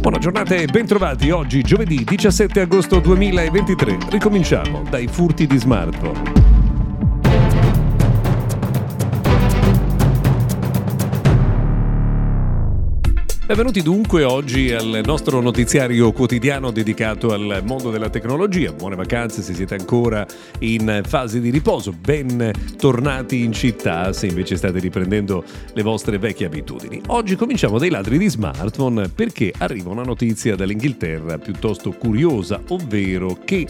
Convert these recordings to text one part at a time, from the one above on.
Buona giornata e bentrovati. Oggi giovedì 17 agosto 2023. Ricominciamo dai furti di smartphone. Benvenuti dunque oggi al nostro notiziario quotidiano dedicato al mondo della tecnologia. Buone vacanze se siete ancora in fase di riposo, ben tornati in città se invece state riprendendo le vostre vecchie abitudini. Oggi cominciamo dai ladri di smartphone perché arriva una notizia dall'Inghilterra piuttosto curiosa, ovvero che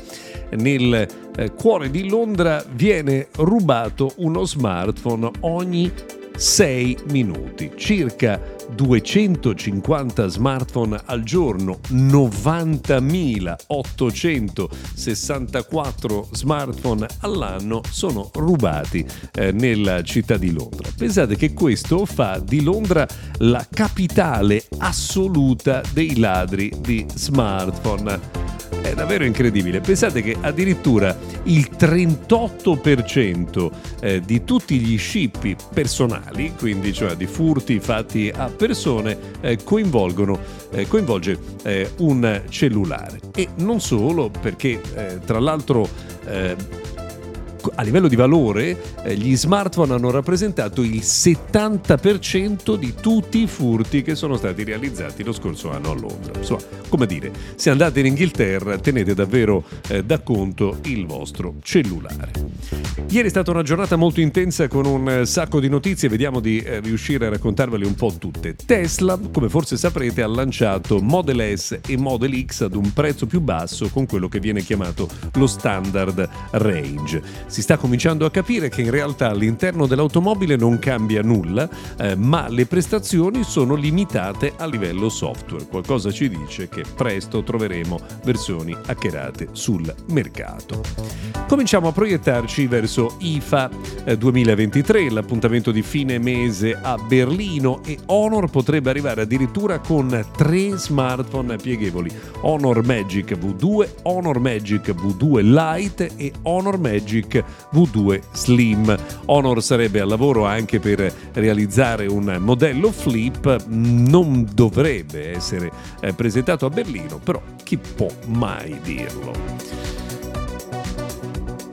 nel eh, cuore di Londra viene rubato uno smartphone ogni 6 minuti, circa 250 smartphone al giorno, 90.864 smartphone all'anno sono rubati eh, nella città di Londra. Pensate che questo fa di Londra la capitale assoluta dei ladri di smartphone. È davvero incredibile. Pensate che addirittura il 38% eh, di tutti gli scippi personali, quindi cioè di furti fatti a persone, eh, eh, coinvolge un cellulare. E non solo, perché tra l'altro a livello di valore eh, gli smartphone hanno rappresentato il 70% di tutti i furti che sono stati realizzati lo scorso anno a Londra. Insomma, come dire, se andate in Inghilterra tenete davvero eh, da conto il vostro cellulare. Ieri è stata una giornata molto intensa con un eh, sacco di notizie, vediamo di eh, riuscire a raccontarvele un po' tutte. Tesla, come forse saprete, ha lanciato Model S e Model X ad un prezzo più basso con quello che viene chiamato lo standard range si sta cominciando a capire che in realtà all'interno dell'automobile non cambia nulla, eh, ma le prestazioni sono limitate a livello software. Qualcosa ci dice che presto troveremo versioni hackerate sul mercato. Cominciamo a proiettarci verso IFA 2023, eh, l'appuntamento di fine mese a Berlino e Honor potrebbe arrivare addirittura con tre smartphone pieghevoli. Honor Magic V2, Honor Magic V2 Lite e Honor Magic V2 Slim. Honor sarebbe al lavoro anche per realizzare un modello flip, non dovrebbe essere eh, presentato a Berlino, però chi può mai dirlo?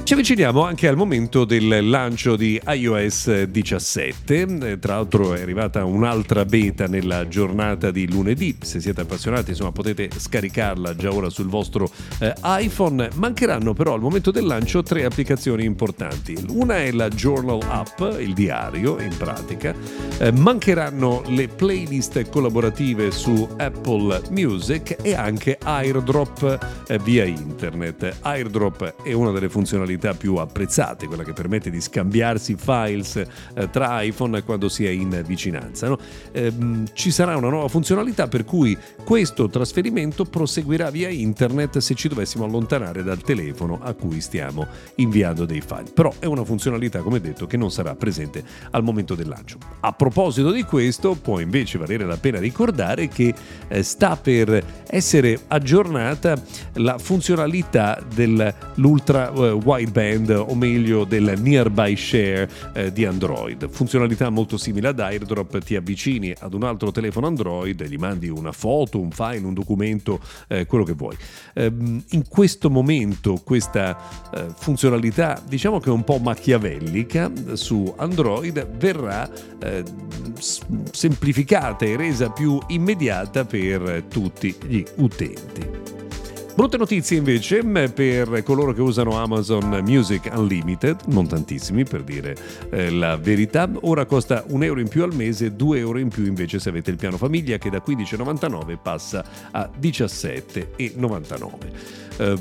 Ci avviciniamo anche al momento del lancio di iOS 17, eh, tra l'altro è arrivata un'altra beta nella giornata di lunedì, se siete appassionati insomma potete scaricarla già ora sul vostro eh, iPhone, mancheranno però al momento del lancio tre applicazioni importanti, una è la Journal App, il diario in pratica, eh, mancheranno le playlist collaborative su Apple Music e anche AirDrop eh, via internet. AirDrop è una delle funzionalità funzionalità più apprezzate, quella che permette di scambiarsi files eh, tra iPhone quando si è in vicinanza. No? Ehm, ci sarà una nuova funzionalità per cui questo trasferimento proseguirà via internet se ci dovessimo allontanare dal telefono a cui stiamo inviando dei file. Però è una funzionalità, come detto, che non sarà presente al momento del lancio. A proposito di questo, può invece valere la pena ricordare che eh, sta per essere aggiornata la funzionalità dell'ultra uh, wide wideband o meglio del nearby share eh, di Android. Funzionalità molto simile ad AirDrop, ti avvicini ad un altro telefono Android, gli mandi una foto, un file, un documento, eh, quello che vuoi. Eh, in questo momento questa eh, funzionalità diciamo che è un po' machiavellica su Android verrà eh, semplificata e resa più immediata per tutti gli utenti. Brutte notizie invece per coloro che usano Amazon Music Unlimited, non tantissimi per dire eh, la verità, ora costa un euro in più al mese, due euro in più invece se avete il piano famiglia che da 15,99 passa a 17,99. Eh,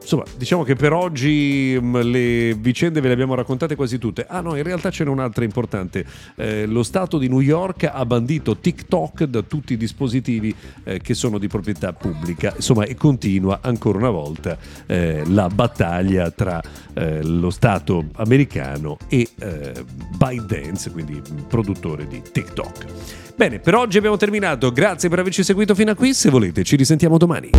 insomma, diciamo che per oggi mh, mm, le vicende ve le abbiamo raccontate quasi tutte. Ah no, in realtà ce n'è un'altra importante. Eh, lo Stato di New York ha bandito TikTok da tutti i dispositivi eh, che sono di proprietà pubblica. Insomma, e continua ancora una volta eh, la battaglia tra eh, lo Stato americano e eh, ByteDance, quindi produttore di TikTok. Bene, per oggi abbiamo terminato. Grazie per averci seguito fino a qui. Se volete, ci risentiamo domani.